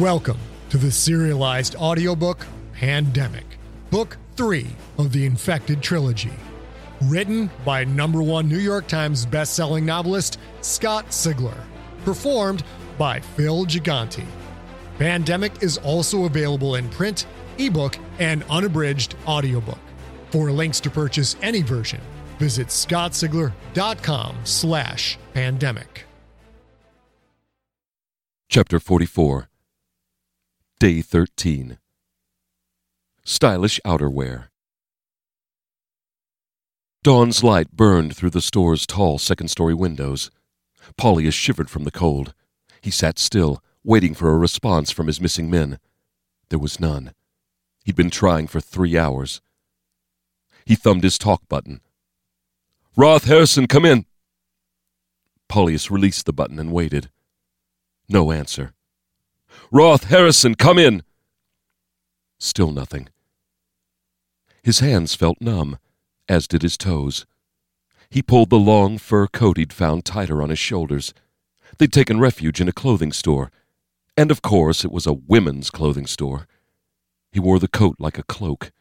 Welcome to the serialized audiobook Pandemic, Book 3 of the Infected Trilogy. Written by number one New York Times bestselling novelist Scott Sigler. Performed by Phil Gigante. Pandemic is also available in print, ebook, and unabridged audiobook. For links to purchase any version, visit scottsigler.com slash pandemic. Chapter 44 Day 13 Stylish Outerwear Dawn's light burned through the store's tall second story windows. Paulius shivered from the cold. He sat still, waiting for a response from his missing men. There was none. He'd been trying for three hours. He thumbed his talk button. Roth Harrison, come in! Paulius released the button and waited. No answer. Roth, Harrison, come in! Still nothing. His hands felt numb, as did his toes. He pulled the long fur coat he'd found tighter on his shoulders. They'd taken refuge in a clothing store, and of course it was a women's clothing store. He wore the coat like a cloak.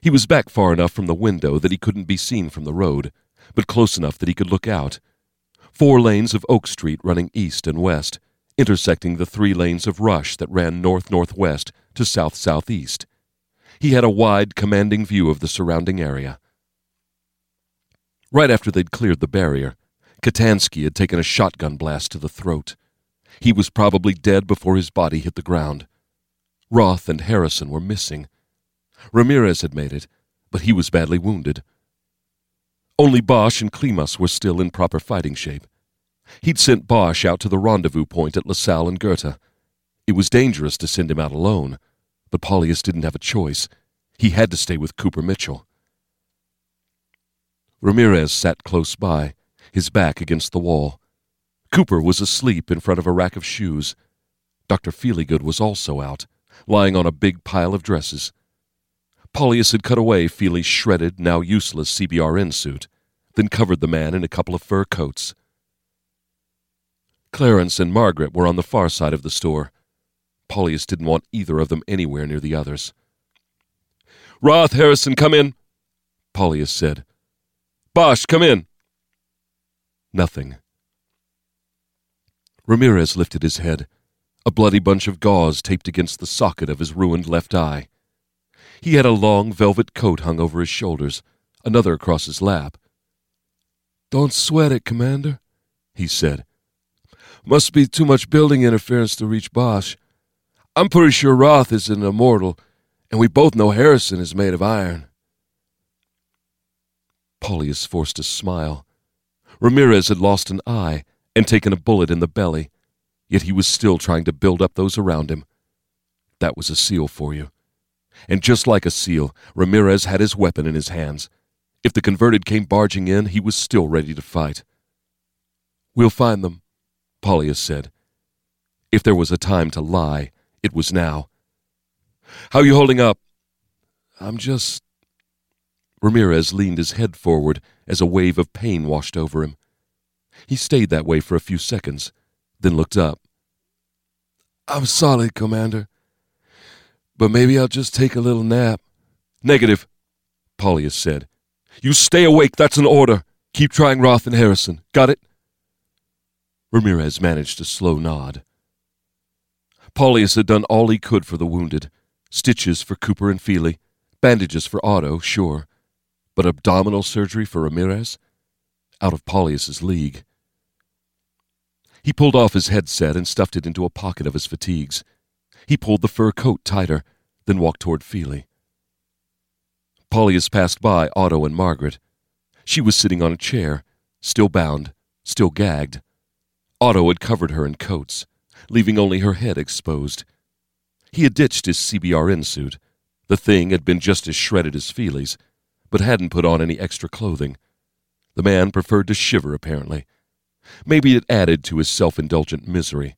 He was back far enough from the window that he couldn't be seen from the road, but close enough that he could look out four lanes of Oak Street running east and west, intersecting the three lanes of Rush that ran north northwest to south southeast. He had a wide, commanding view of the surrounding area. Right after they'd cleared the barrier, Katansky had taken a shotgun blast to the throat. He was probably dead before his body hit the ground. Roth and Harrison were missing. Ramirez had made it, but he was badly wounded. Only Bosch and Klimas were still in proper fighting shape. He'd sent Bosch out to the rendezvous point at LaSalle and Goethe. It was dangerous to send him out alone, but Paulius didn't have a choice. He had to stay with Cooper Mitchell. Ramirez sat close by, his back against the wall. Cooper was asleep in front of a rack of shoes. Dr. Feelygood was also out, lying on a big pile of dresses. Paulius had cut away Feely's shredded, now useless CBRN suit, then covered the man in a couple of fur coats. Clarence and Margaret were on the far side of the store. Paulius didn't want either of them anywhere near the others. Roth, Harrison, come in, Paulius said. Bosch, come in. Nothing. Ramirez lifted his head, a bloody bunch of gauze taped against the socket of his ruined left eye. He had a long velvet coat hung over his shoulders, another across his lap. Don't sweat it, Commander, he said. Must be too much building interference to reach Bosch. I'm pretty sure Roth is an immortal, and we both know Harrison is made of iron. Paulius forced a smile. Ramirez had lost an eye and taken a bullet in the belly, yet he was still trying to build up those around him. That was a seal for you. And just like a seal, Ramirez had his weapon in his hands. If the converted came barging in, he was still ready to fight. We'll find them, Paulius said. If there was a time to lie, it was now. How are you holding up? I'm just. Ramirez leaned his head forward as a wave of pain washed over him. He stayed that way for a few seconds, then looked up. I'm solid, Commander. But maybe I'll just take a little nap. Negative, Paulius said. You stay awake, that's an order. Keep trying Roth and Harrison. Got it? Ramirez managed a slow nod. Paulius had done all he could for the wounded. Stitches for Cooper and Feely, bandages for Otto, sure. But abdominal surgery for Ramirez? Out of Paulius's league. He pulled off his headset and stuffed it into a pocket of his fatigues. He pulled the fur coat tighter, then walked toward Feely. Paulius passed by Otto and Margaret. She was sitting on a chair, still bound, still gagged. Otto had covered her in coats, leaving only her head exposed. He had ditched his CBRN suit. The thing had been just as shredded as Feely's, but hadn't put on any extra clothing. The man preferred to shiver, apparently. Maybe it added to his self indulgent misery.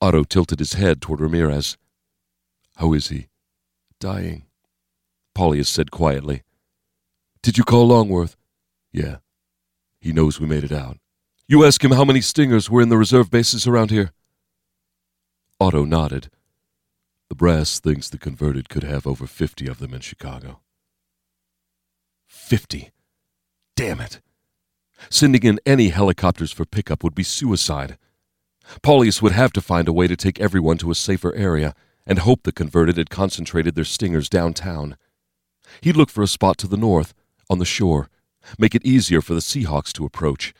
Otto tilted his head toward Ramirez. How is he? Dying, Paulius said quietly. Did you call Longworth? Yeah. He knows we made it out. You ask him how many stingers were in the reserve bases around here? Otto nodded. The brass thinks the converted could have over 50 of them in Chicago. 50? Damn it. Sending in any helicopters for pickup would be suicide. Paulius would have to find a way to take everyone to a safer area and hope the converted had concentrated their stingers downtown. He'd look for a spot to the north, on the shore, make it easier for the Seahawks to approach.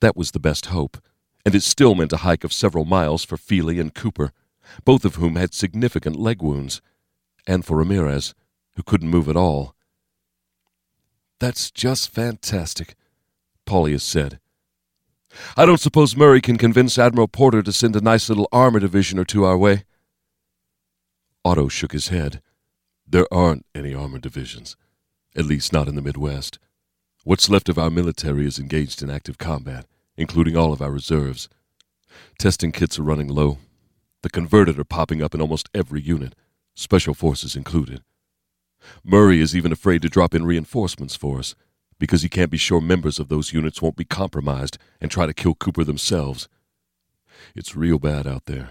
That was the best hope, and it still meant a hike of several miles for Feely and Cooper, both of whom had significant leg wounds, and for Ramirez, who couldn't move at all. That's just fantastic, Paulius said. I don't suppose Murray can convince Admiral Porter to send a nice little armor division or two our way. Otto shook his head. There aren't any armor divisions, at least not in the Midwest. What's left of our military is engaged in active combat, including all of our reserves. Testing kits are running low. The converted are popping up in almost every unit, special forces included. Murray is even afraid to drop in reinforcements for us because he can't be sure members of those units won't be compromised and try to kill Cooper themselves. It's real bad out there.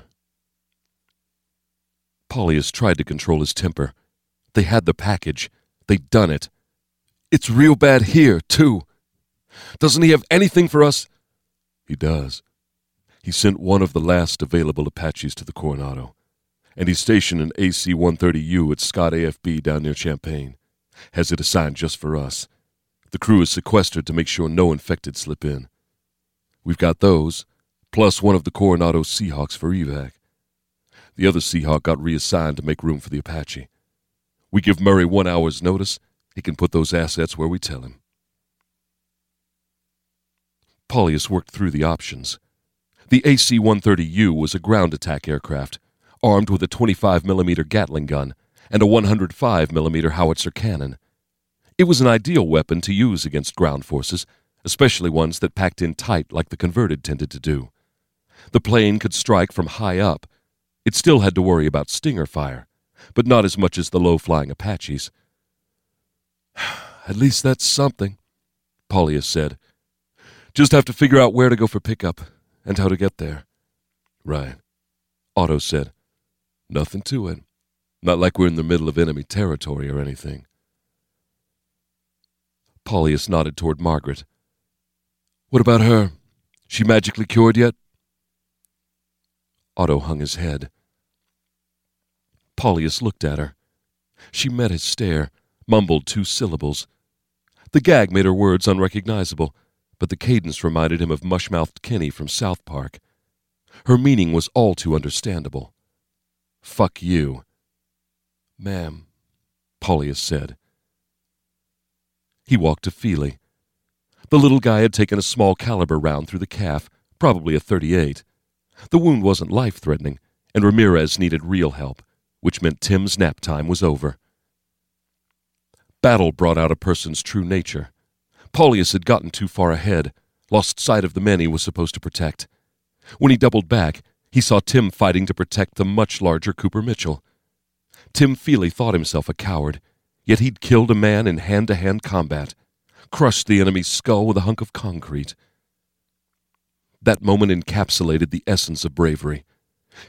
Paulius tried to control his temper. They had the package. They'd done it. It's real bad here, too. Doesn't he have anything for us? He does. He sent one of the last available Apaches to the Coronado, and he's stationed an AC 130U at Scott AFB down near Champaign. Has it assigned just for us. The crew is sequestered to make sure no infected slip in. We've got those, plus one of the Coronado Seahawks for evac. The other Seahawk got reassigned to make room for the Apache. We give Murray one hour's notice, he can put those assets where we tell him. Paulius worked through the options. The AC 130U was a ground attack aircraft, armed with a 25 millimeter Gatling gun and a 105 millimeter howitzer cannon. It was an ideal weapon to use against ground forces, especially ones that packed in tight like the converted tended to do. The plane could strike from high up. It still had to worry about stinger fire, but not as much as the low flying Apaches. At least that's something, Paulius said. Just have to figure out where to go for pickup and how to get there. Right, Otto said. Nothing to it. Not like we're in the middle of enemy territory or anything. Paulius nodded toward Margaret. What about her? She magically cured yet? Otto hung his head. Paulius looked at her. She met his stare, mumbled two syllables. The gag made her words unrecognizable, but the cadence reminded him of mush-mouthed Kenny from South Park. Her meaning was all too understandable. Fuck you. Ma'am, Paulius said. He walked to Feely. The little guy had taken a small caliber round through the calf, probably a 38. The wound wasn't life threatening, and Ramirez needed real help, which meant Tim's nap time was over. Battle brought out a person's true nature. Paulius had gotten too far ahead, lost sight of the men he was supposed to protect. When he doubled back, he saw Tim fighting to protect the much larger Cooper Mitchell. Tim Feely thought himself a coward, Yet he'd killed a man in hand to hand combat, crushed the enemy's skull with a hunk of concrete. That moment encapsulated the essence of bravery.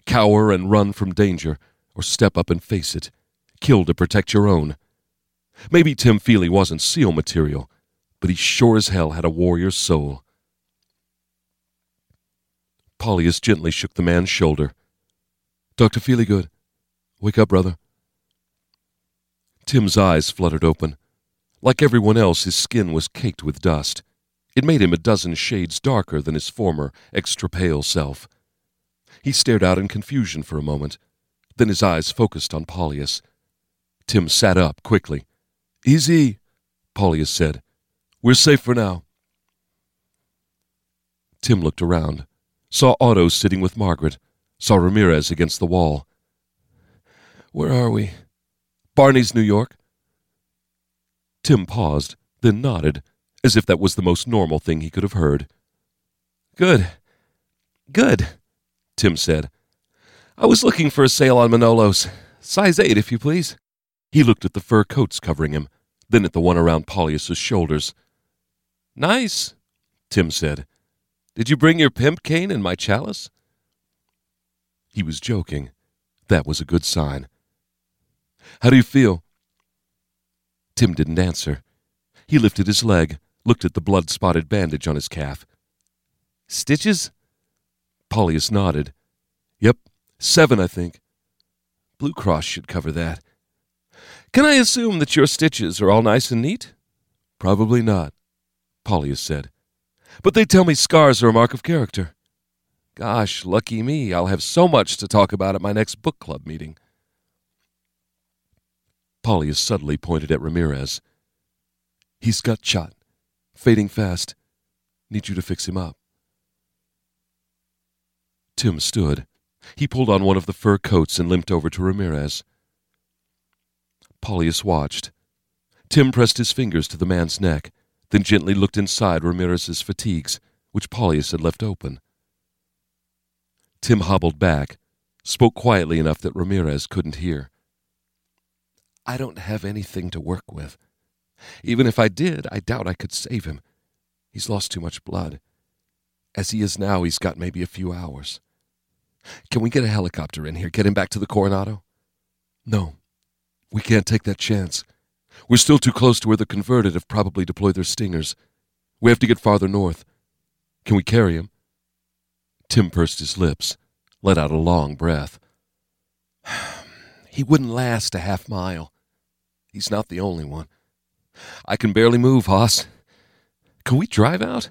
Cower and run from danger, or step up and face it. Kill to protect your own. Maybe Tim Feely wasn't SEAL material, but he sure as hell had a warrior's soul. Paulius gently shook the man's shoulder. Dr. Feelygood, wake up, brother. Tim's eyes fluttered open. Like everyone else, his skin was caked with dust. It made him a dozen shades darker than his former, extra pale self. He stared out in confusion for a moment. Then his eyes focused on Paulius. Tim sat up quickly. Easy, Paulius said. We're safe for now. Tim looked around, saw Otto sitting with Margaret, saw Ramirez against the wall. Where are we? Barney's, New York. Tim paused, then nodded, as if that was the most normal thing he could have heard. Good. Good, Tim said. I was looking for a sale on Manolos. Size 8, if you please. He looked at the fur coats covering him, then at the one around Paulius's shoulders. Nice, Tim said. Did you bring your pimp cane and my chalice? He was joking. That was a good sign. How do you feel? Tim didn't answer. He lifted his leg, looked at the blood spotted bandage on his calf. Stitches? Paulius nodded. Yep, seven, I think. Blue Cross should cover that. Can I assume that your stitches are all nice and neat? Probably not, Paulius said. But they tell me scars are a mark of character. Gosh, lucky me, I'll have so much to talk about at my next book club meeting. Paulius suddenly pointed at Ramirez. He's got shot. Fading fast. Need you to fix him up. Tim stood. He pulled on one of the fur coats and limped over to Ramirez. Paulius watched. Tim pressed his fingers to the man's neck, then gently looked inside Ramirez's fatigues, which Paulius had left open. Tim hobbled back, spoke quietly enough that Ramirez couldn't hear. I don't have anything to work with. Even if I did, I doubt I could save him. He's lost too much blood. As he is now, he's got maybe a few hours. Can we get a helicopter in here, get him back to the Coronado? No, we can't take that chance. We're still too close to where the converted have probably deployed their stingers. We have to get farther north. Can we carry him? Tim pursed his lips, let out a long breath. he wouldn't last a half mile. He's not the only one. I can barely move, Haas. Can we drive out?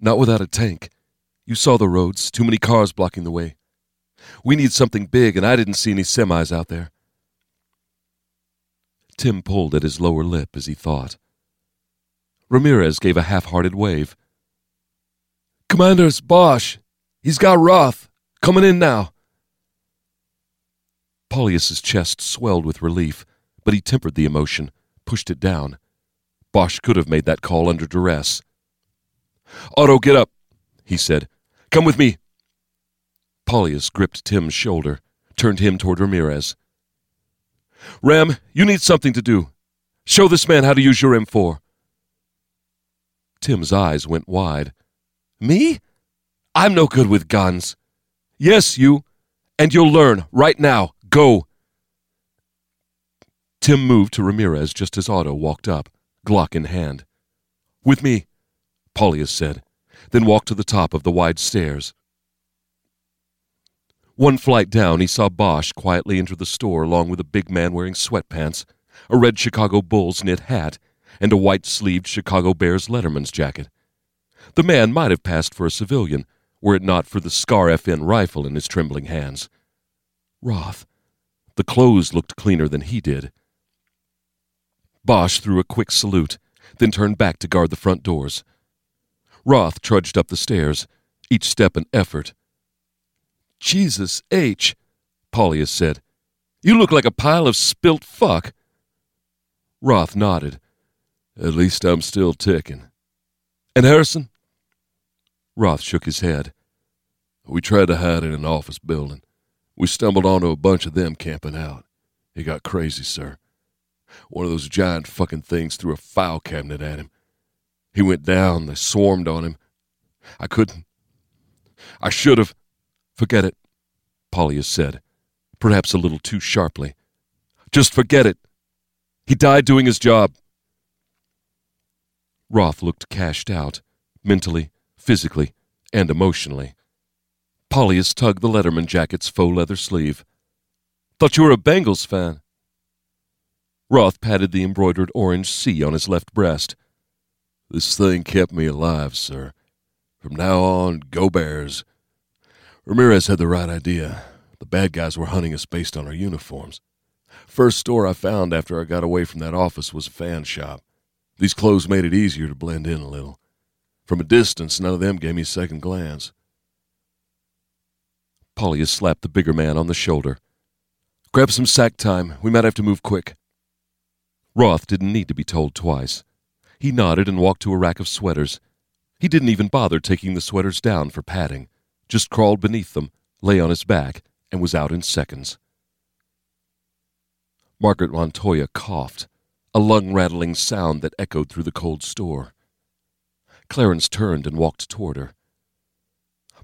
Not without a tank. You saw the roads, too many cars blocking the way. We need something big, and I didn't see any semis out there. Tim pulled at his lower lip as he thought. Ramirez gave a half hearted wave. Commander's Bosch. He's got Roth. Coming in now. Paulius's chest swelled with relief, but he tempered the emotion, pushed it down. Bosch could have made that call under duress. Otto, get up, he said. Come with me. Paulius gripped Tim's shoulder, turned him toward Ramirez. Ram, you need something to do. Show this man how to use your M4. Tim's eyes went wide. Me? I'm no good with guns. Yes, you. And you'll learn right now. Go. Tim moved to Ramirez just as Otto walked up, Glock in hand. With me, Paulius said, then walked to the top of the wide stairs. One flight down, he saw Bosch quietly enter the store along with a big man wearing sweatpants, a red Chicago Bulls knit hat, and a white sleeved Chicago Bears letterman's jacket. The man might have passed for a civilian, were it not for the Scar FN rifle in his trembling hands. Roth. The clothes looked cleaner than he did. Bosch threw a quick salute, then turned back to guard the front doors. Roth trudged up the stairs, each step an effort, Jesus H., Paulius said. You look like a pile of spilt fuck. Roth nodded. At least I'm still ticking. And Harrison? Roth shook his head. We tried to hide in an office building. We stumbled onto a bunch of them camping out. It got crazy, sir. One of those giant fucking things threw a file cabinet at him. He went down. They swarmed on him. I couldn't. I should have. Forget it, Paulius said, perhaps a little too sharply. Just forget it. He died doing his job. Roth looked cashed out, mentally, physically, and emotionally. Paulius tugged the Letterman jacket's faux leather sleeve. Thought you were a Bengals fan. Roth patted the embroidered orange C on his left breast. This thing kept me alive, sir. From now on, go Bears. Ramirez had the right idea. The bad guys were hunting us based on our uniforms. First store I found after I got away from that office was a fan shop. These clothes made it easier to blend in a little. From a distance, none of them gave me a second glance. Paulius slapped the bigger man on the shoulder. Grab some sack time. We might have to move quick. Roth didn't need to be told twice. He nodded and walked to a rack of sweaters. He didn't even bother taking the sweaters down for padding just crawled beneath them, lay on his back, and was out in seconds. Margaret Montoya coughed, a lung rattling sound that echoed through the cold store. Clarence turned and walked toward her.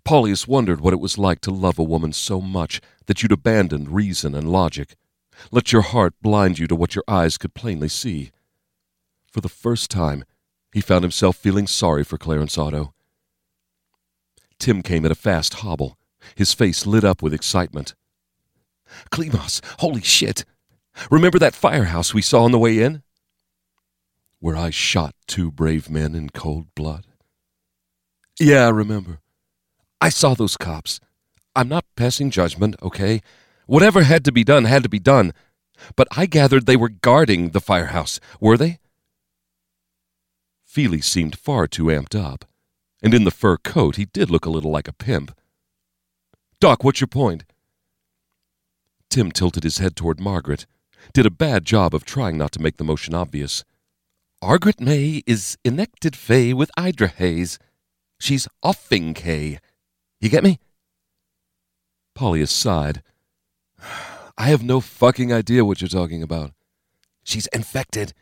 Paulius wondered what it was like to love a woman so much that you'd abandon reason and logic, let your heart blind you to what your eyes could plainly see. For the first time, he found himself feeling sorry for Clarence Otto. Tim came at a fast hobble, his face lit up with excitement. Klimas, holy shit! Remember that firehouse we saw on the way in? Where I shot two brave men in cold blood? Yeah, I remember. I saw those cops. I'm not passing judgment, okay? Whatever had to be done had to be done. But I gathered they were guarding the firehouse, were they? Feely seemed far too amped up, and in the fur coat he did look a little like a pimp. Doc, what's your point? Tim tilted his head toward Margaret, did a bad job of trying not to make the motion obvious. Margaret May is enected fay with Idra Hayes. She's offing Kay. You get me? Paulius sighed. I have no fucking idea what you're talking about. She's infected.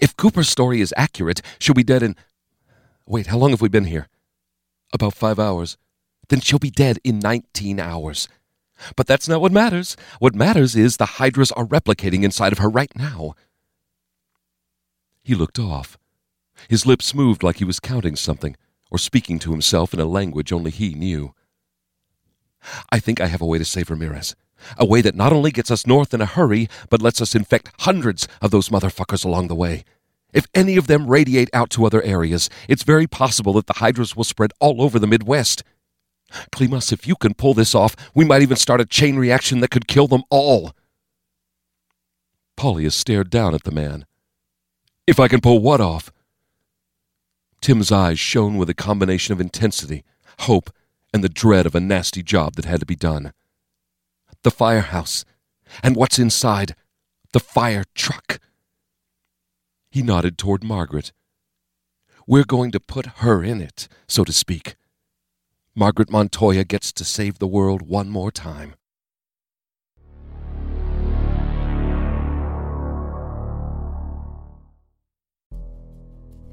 If Cooper's story is accurate, she'll be dead in. Wait, how long have we been here? About five hours. Then she'll be dead in 19 hours. But that's not what matters. What matters is the Hydras are replicating inside of her right now. He looked off. His lips moved like he was counting something or speaking to himself in a language only he knew. I think I have a way to save Ramirez. A way that not only gets us north in a hurry, but lets us infect hundreds of those motherfuckers along the way. If any of them radiate out to other areas, it's very possible that the Hydras will spread all over the Midwest. Klimas, if you can pull this off, we might even start a chain reaction that could kill them all. Paulius stared down at the man. If I can pull what off? Tim's eyes shone with a combination of intensity, hope, and the dread of a nasty job that had to be done. The firehouse, and what's inside, the fire truck. He nodded toward Margaret. We're going to put her in it, so to speak. Margaret Montoya gets to save the world one more time.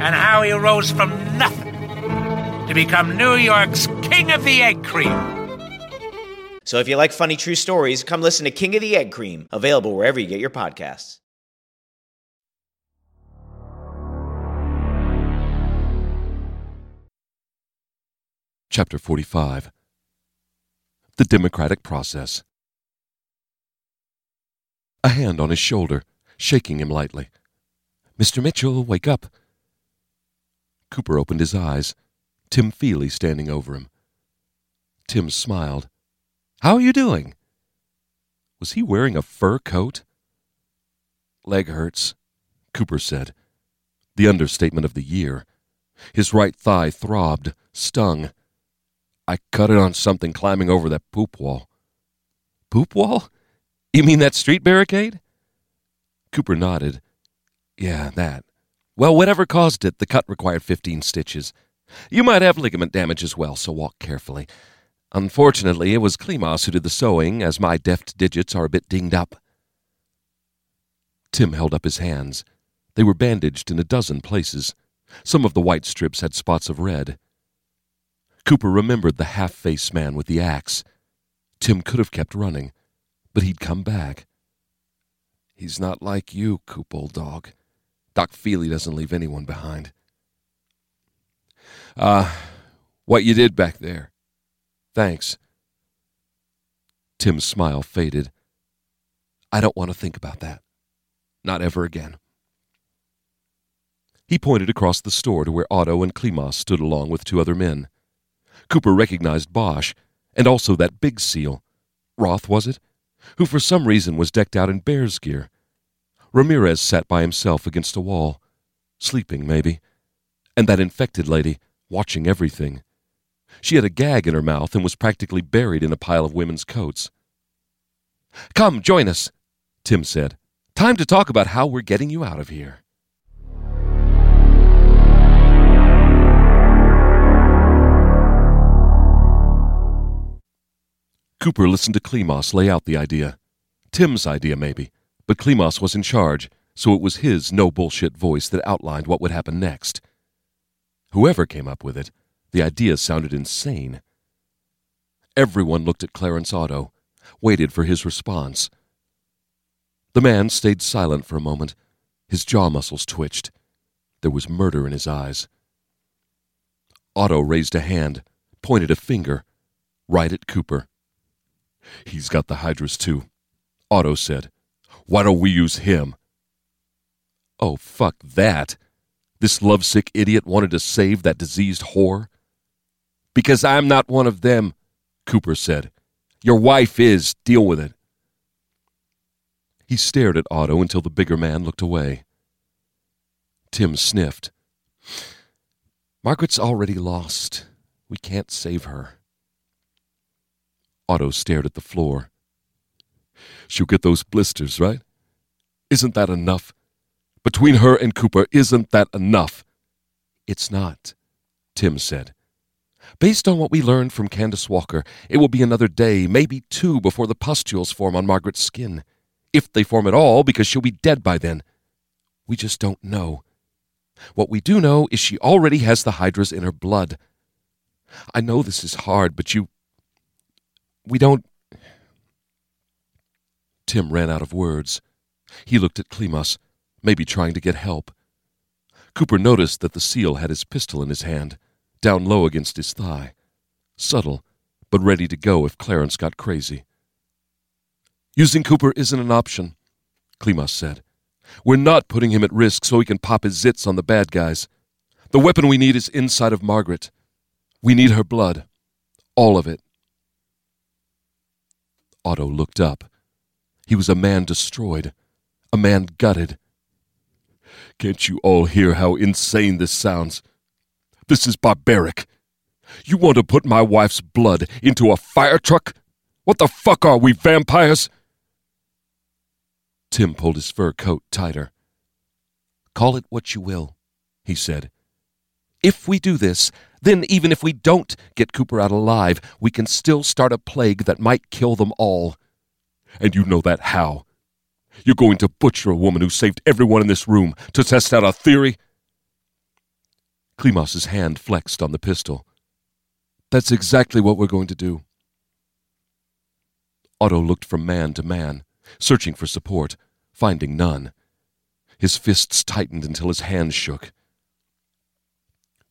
and how he rose from nothing to become New York's King of the Egg Cream. So if you like funny true stories, come listen to King of the Egg Cream, available wherever you get your podcasts. Chapter 45 The Democratic Process. A hand on his shoulder, shaking him lightly. Mr. Mitchell, wake up. Cooper opened his eyes, Tim Feely standing over him. Tim smiled. How are you doing? Was he wearing a fur coat? Leg hurts, Cooper said. The understatement of the year. His right thigh throbbed, stung. I cut it on something climbing over that poop wall. Poop wall? You mean that street barricade? Cooper nodded. Yeah, that. Well, whatever caused it, the cut required 15 stitches. You might have ligament damage as well, so walk carefully. Unfortunately, it was Klimas who did the sewing, as my deft digits are a bit dinged up. Tim held up his hands. They were bandaged in a dozen places. Some of the white strips had spots of red. Cooper remembered the half faced man with the axe. Tim could have kept running, but he'd come back. He's not like you, Coop, old dog. Doc Feely doesn't leave anyone behind. Uh, what you did back there. Thanks. Tim's smile faded. I don't want to think about that. Not ever again. He pointed across the store to where Otto and Klimas stood along with two other men. Cooper recognized Bosch, and also that big seal. Roth, was it? Who for some reason was decked out in bear's gear. Ramirez sat by himself against a wall, sleeping, maybe. And that infected lady, watching everything. She had a gag in her mouth and was practically buried in a pile of women's coats. Come, join us, Tim said. Time to talk about how we're getting you out of here. Cooper listened to Klimas lay out the idea. Tim's idea, maybe, but Klimas was in charge, so it was his no bullshit voice that outlined what would happen next. Whoever came up with it, the idea sounded insane. Everyone looked at Clarence Otto, waited for his response. The man stayed silent for a moment. His jaw muscles twitched. There was murder in his eyes. Otto raised a hand, pointed a finger, right at Cooper. He's got the Hydras too, Otto said. Why don't we use him? Oh, fuck that. This lovesick idiot wanted to save that diseased whore? Because I'm not one of them, Cooper said. Your wife is. Deal with it. He stared at Otto until the bigger man looked away. Tim sniffed. Margaret's already lost. We can't save her. Otto stared at the floor. She'll get those blisters, right? Isn't that enough? Between her and Cooper, isn't that enough? It's not, Tim said. Based on what we learned from Candace Walker, it will be another day, maybe two, before the pustules form on Margaret's skin. If they form at all, because she'll be dead by then. We just don't know. What we do know is she already has the hydras in her blood. I know this is hard, but you we don't. Tim ran out of words. He looked at Klimas, maybe trying to get help. Cooper noticed that the seal had his pistol in his hand, down low against his thigh. Subtle, but ready to go if Clarence got crazy. Using Cooper isn't an option, Klimas said. We're not putting him at risk so he can pop his zits on the bad guys. The weapon we need is inside of Margaret. We need her blood. All of it. Otto looked up. He was a man destroyed, a man gutted. Can't you all hear how insane this sounds? This is barbaric. You want to put my wife's blood into a fire truck? What the fuck are we, vampires? Tim pulled his fur coat tighter. Call it what you will, he said. If we do this, then, even if we don't get Cooper out alive, we can still start a plague that might kill them all. And you know that how? You're going to butcher a woman who saved everyone in this room to test out a theory? Klimas's hand flexed on the pistol. That's exactly what we're going to do. Otto looked from man to man, searching for support, finding none. His fists tightened until his hands shook.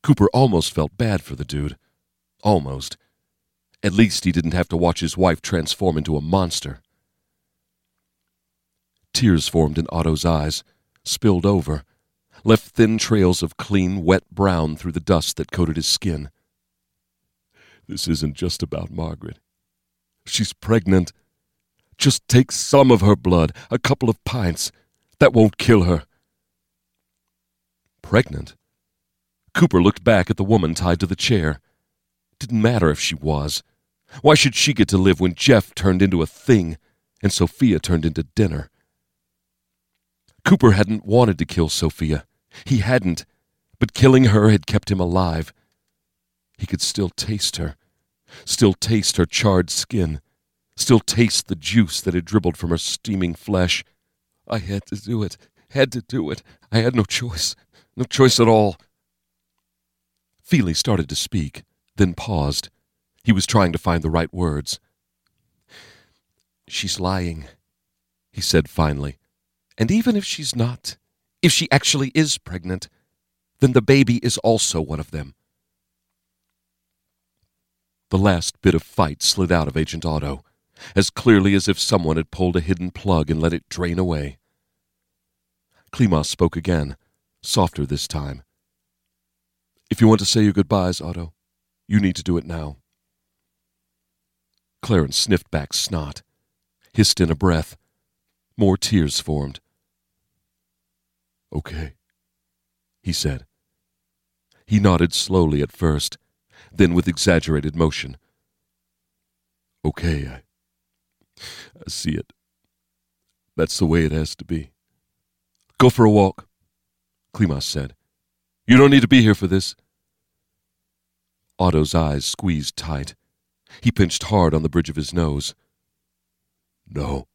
Cooper almost felt bad for the dude. Almost. At least he didn't have to watch his wife transform into a monster. Tears formed in Otto's eyes, spilled over, left thin trails of clean, wet brown through the dust that coated his skin. This isn't just about Margaret. She's pregnant. Just take some of her blood, a couple of pints. That won't kill her. Pregnant? Cooper looked back at the woman tied to the chair. Didn't matter if she was. Why should she get to live when Jeff turned into a thing and Sophia turned into dinner? Cooper hadn't wanted to kill Sophia. He hadn't, but killing her had kept him alive. He could still taste her, still taste her charred skin, still taste the juice that had dribbled from her steaming flesh. I had to do it, had to do it. I had no choice, no choice at all. Feely started to speak, then paused. He was trying to find the right words. She's lying, he said finally. And even if she's not, if she actually is pregnant, then the baby is also one of them. The last bit of fight slid out of Agent Otto, as clearly as if someone had pulled a hidden plug and let it drain away. Klimas spoke again, softer this time. If you want to say your goodbyes, Otto, you need to do it now. Clarence sniffed back snot, hissed in a breath. More tears formed. Okay, he said. He nodded slowly at first, then with exaggerated motion. Okay, I, I see it. That's the way it has to be. Go for a walk, Klimas said. You don't need to be here for this. Otto's eyes squeezed tight. He pinched hard on the bridge of his nose. No,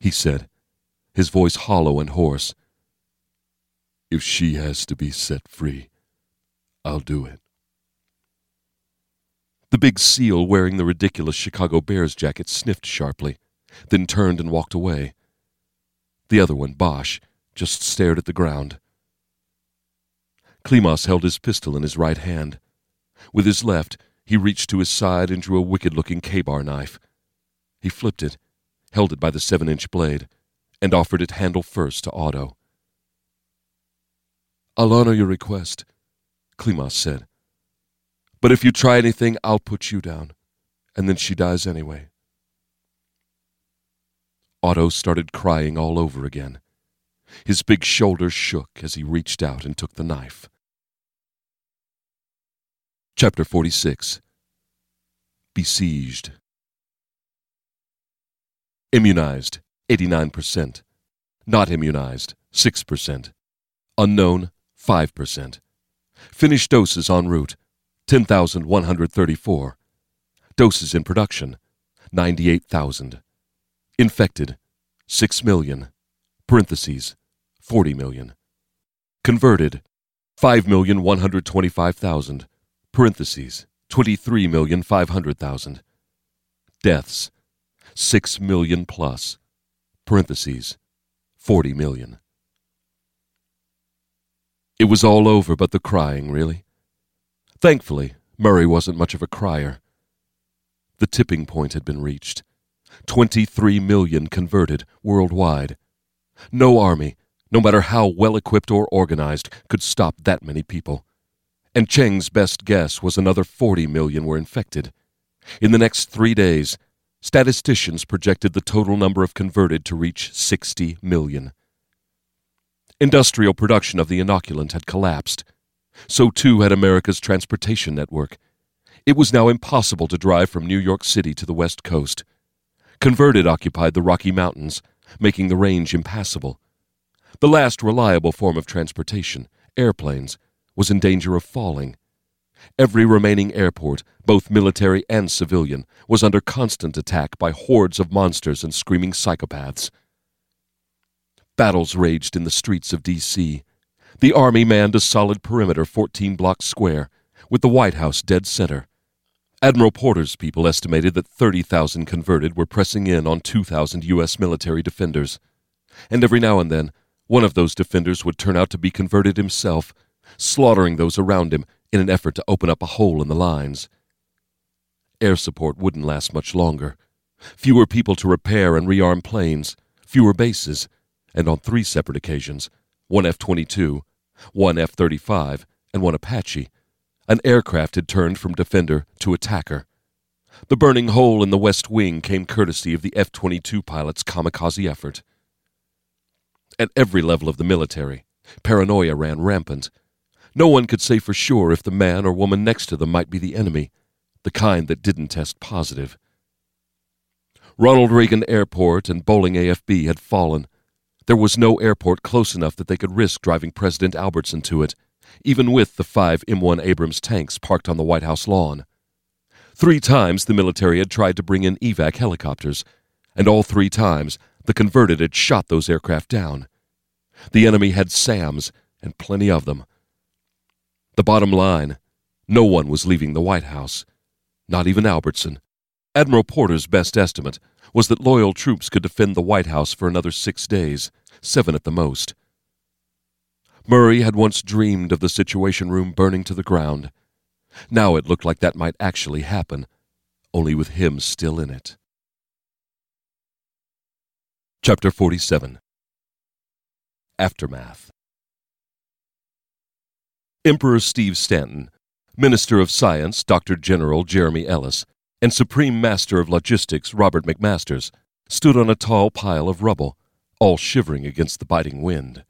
he said, his voice hollow and hoarse. If she has to be set free, I'll do it. The big seal wearing the ridiculous Chicago Bears jacket sniffed sharply, then turned and walked away. The other one, Bosch, just stared at the ground. Klimas held his pistol in his right hand. With his left, he reached to his side and drew a wicked-looking Ka-Bar knife. He flipped it, held it by the seven-inch blade, and offered it handle first to Otto. I'll honor your request, Klimas said. But if you try anything, I'll put you down. And then she dies anyway. Otto started crying all over again. His big shoulders shook as he reached out and took the knife. Chapter 46 Besieged Immunized, 89%. Not immunized, 6%. Unknown, 5%. Finished doses en route, 10,134. Doses in production, 98,000. Infected, 6 million. Parentheses, 40 million. Converted, 5,125,000. Parentheses, 23,500,000. Deaths, 6 million plus. Parentheses, 40 million. It was all over but the crying, really. Thankfully, Murray wasn't much of a crier. The tipping point had been reached. 23 million converted worldwide. No army, no matter how well equipped or organized, could stop that many people. And Cheng's best guess was another 40 million were infected. In the next three days, statisticians projected the total number of converted to reach 60 million. Industrial production of the inoculant had collapsed. So too had America's transportation network. It was now impossible to drive from New York City to the West Coast. Converted occupied the Rocky Mountains, making the range impassable. The last reliable form of transportation, airplanes, was in danger of falling. Every remaining airport, both military and civilian, was under constant attack by hordes of monsters and screaming psychopaths. Battles raged in the streets of D.C. The Army manned a solid perimeter 14 blocks square, with the White House dead center. Admiral Porter's people estimated that 30,000 converted were pressing in on 2,000 U.S. military defenders. And every now and then, one of those defenders would turn out to be converted himself, slaughtering those around him in an effort to open up a hole in the lines. Air support wouldn't last much longer. Fewer people to repair and rearm planes, fewer bases, and on three separate occasions one F 22, one F 35, and one Apache an aircraft had turned from defender to attacker. The burning hole in the west wing came courtesy of the F 22 pilot's kamikaze effort. At every level of the military, paranoia ran rampant. No one could say for sure if the man or woman next to them might be the enemy, the kind that didn't test positive. Ronald Reagan Airport and Bolling AFB had fallen. There was no airport close enough that they could risk driving President Albertson to it, even with the five M1 Abrams tanks parked on the White House lawn. Three times the military had tried to bring in evac helicopters, and all three times the converted had shot those aircraft down. The enemy had SAMs, and plenty of them. The bottom line no one was leaving the White House, not even Albertson. Admiral Porter's best estimate was that loyal troops could defend the White House for another six days, seven at the most. Murray had once dreamed of the Situation Room burning to the ground. Now it looked like that might actually happen, only with him still in it. Chapter 47 Aftermath Emperor Steve Stanton, Minister of Science Dr. General Jeremy Ellis, and Supreme Master of Logistics Robert McMasters stood on a tall pile of rubble, all shivering against the biting wind.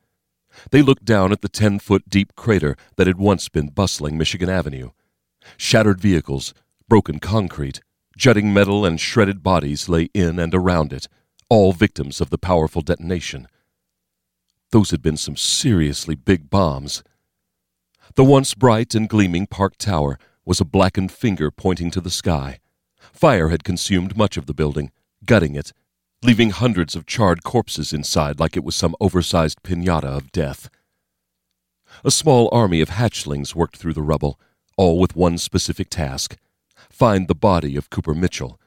They looked down at the ten foot deep crater that had once been bustling Michigan Avenue. Shattered vehicles, broken concrete, jutting metal, and shredded bodies lay in and around it, all victims of the powerful detonation. Those had been some seriously big bombs. The once bright and gleaming Park Tower was a blackened finger pointing to the sky. Fire had consumed much of the building, gutting it, leaving hundreds of charred corpses inside like it was some oversized pinata of death. A small army of hatchlings worked through the rubble, all with one specific task find the body of Cooper Mitchell.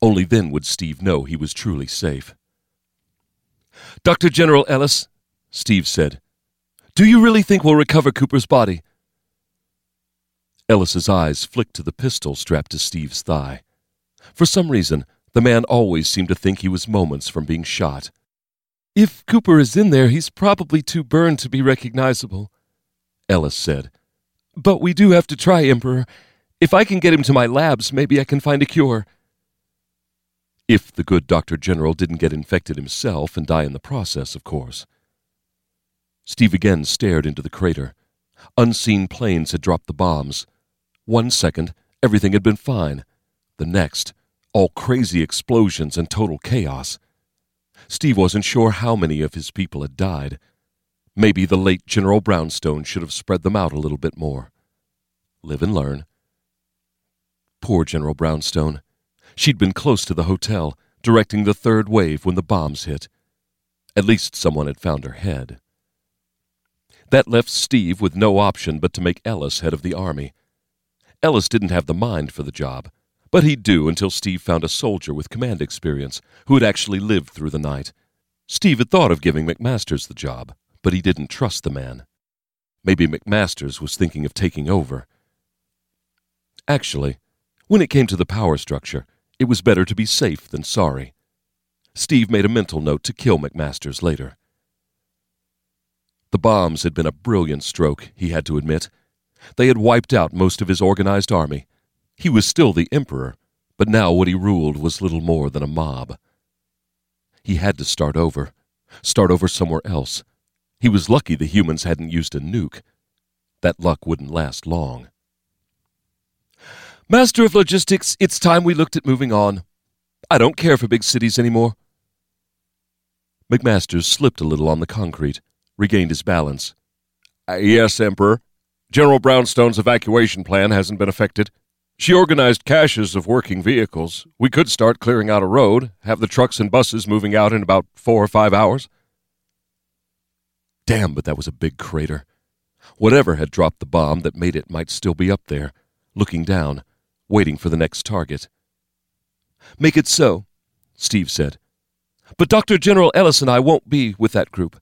Only then would Steve know he was truly safe. Dr. General Ellis, Steve said, do you really think we'll recover Cooper's body? Ellis's eyes flicked to the pistol strapped to Steve's thigh. For some reason, the man always seemed to think he was moments from being shot. If Cooper is in there, he's probably too burned to be recognizable, Ellis said. But we do have to try, Emperor. If I can get him to my labs, maybe I can find a cure. If the good Doctor General didn't get infected himself and die in the process, of course. Steve again stared into the crater. Unseen planes had dropped the bombs. One second, everything had been fine. The next, all crazy explosions and total chaos. Steve wasn't sure how many of his people had died. Maybe the late General Brownstone should have spread them out a little bit more. Live and learn. Poor General Brownstone. She'd been close to the hotel, directing the third wave when the bombs hit. At least someone had found her head. That left Steve with no option but to make Ellis head of the army. Ellis didn't have the mind for the job, but he'd do until Steve found a soldier with command experience who had actually lived through the night. Steve had thought of giving McMasters the job, but he didn't trust the man. Maybe McMasters was thinking of taking over. Actually, when it came to the power structure, it was better to be safe than sorry. Steve made a mental note to kill McMasters later. The bombs had been a brilliant stroke, he had to admit. They had wiped out most of his organized army. He was still the emperor, but now what he ruled was little more than a mob. He had to start over, start over somewhere else. He was lucky the humans hadn't used a nuke. That luck wouldn't last long. Master of Logistics, it's time we looked at moving on. I don't care for big cities anymore. McMasters slipped a little on the concrete regained his balance. Uh, yes, Emperor. General Brownstone's evacuation plan hasn't been affected. She organized caches of working vehicles. We could start clearing out a road, have the trucks and buses moving out in about four or five hours. Damn, but that was a big crater. Whatever had dropped the bomb that made it might still be up there, looking down, waiting for the next target. Make it so, Steve said. But Dr. General Ellis and I won't be with that group.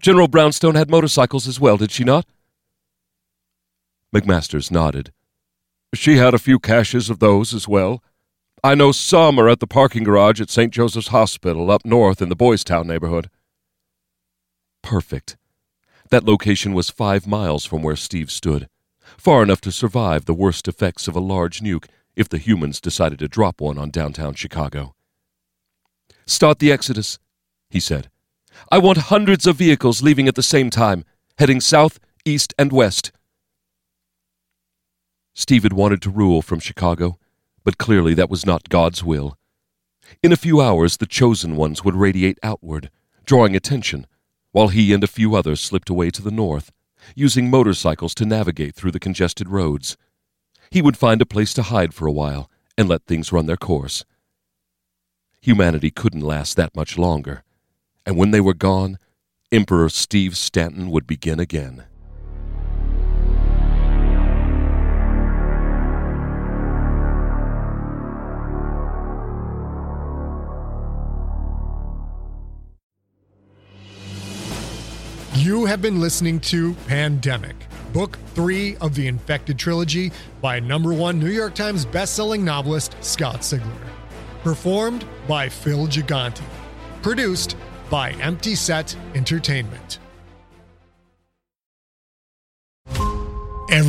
General Brownstone had motorcycles as well, did she not? McMasters nodded. She had a few caches of those as well. I know some are at the parking garage at St. Joseph's Hospital up north in the Boys Town neighborhood. Perfect. That location was five miles from where Steve stood, far enough to survive the worst effects of a large nuke if the humans decided to drop one on downtown Chicago. Start the exodus, he said. I want hundreds of vehicles leaving at the same time, heading south, east, and west. Steve had wanted to rule from Chicago, But clearly that was not God's will. In a few hours, the chosen ones would radiate outward, drawing attention, while he and a few others slipped away to the north, using motorcycles to navigate through the congested roads. He would find a place to hide for a while and let things run their course. Humanity couldn't last that much longer, and when they were gone, Emperor Steve Stanton would begin again. You have been listening to Pandemic, book three of the Infected trilogy by number one New York Times bestselling novelist Scott Sigler. Performed by Phil Gigante. Produced by Empty Set Entertainment.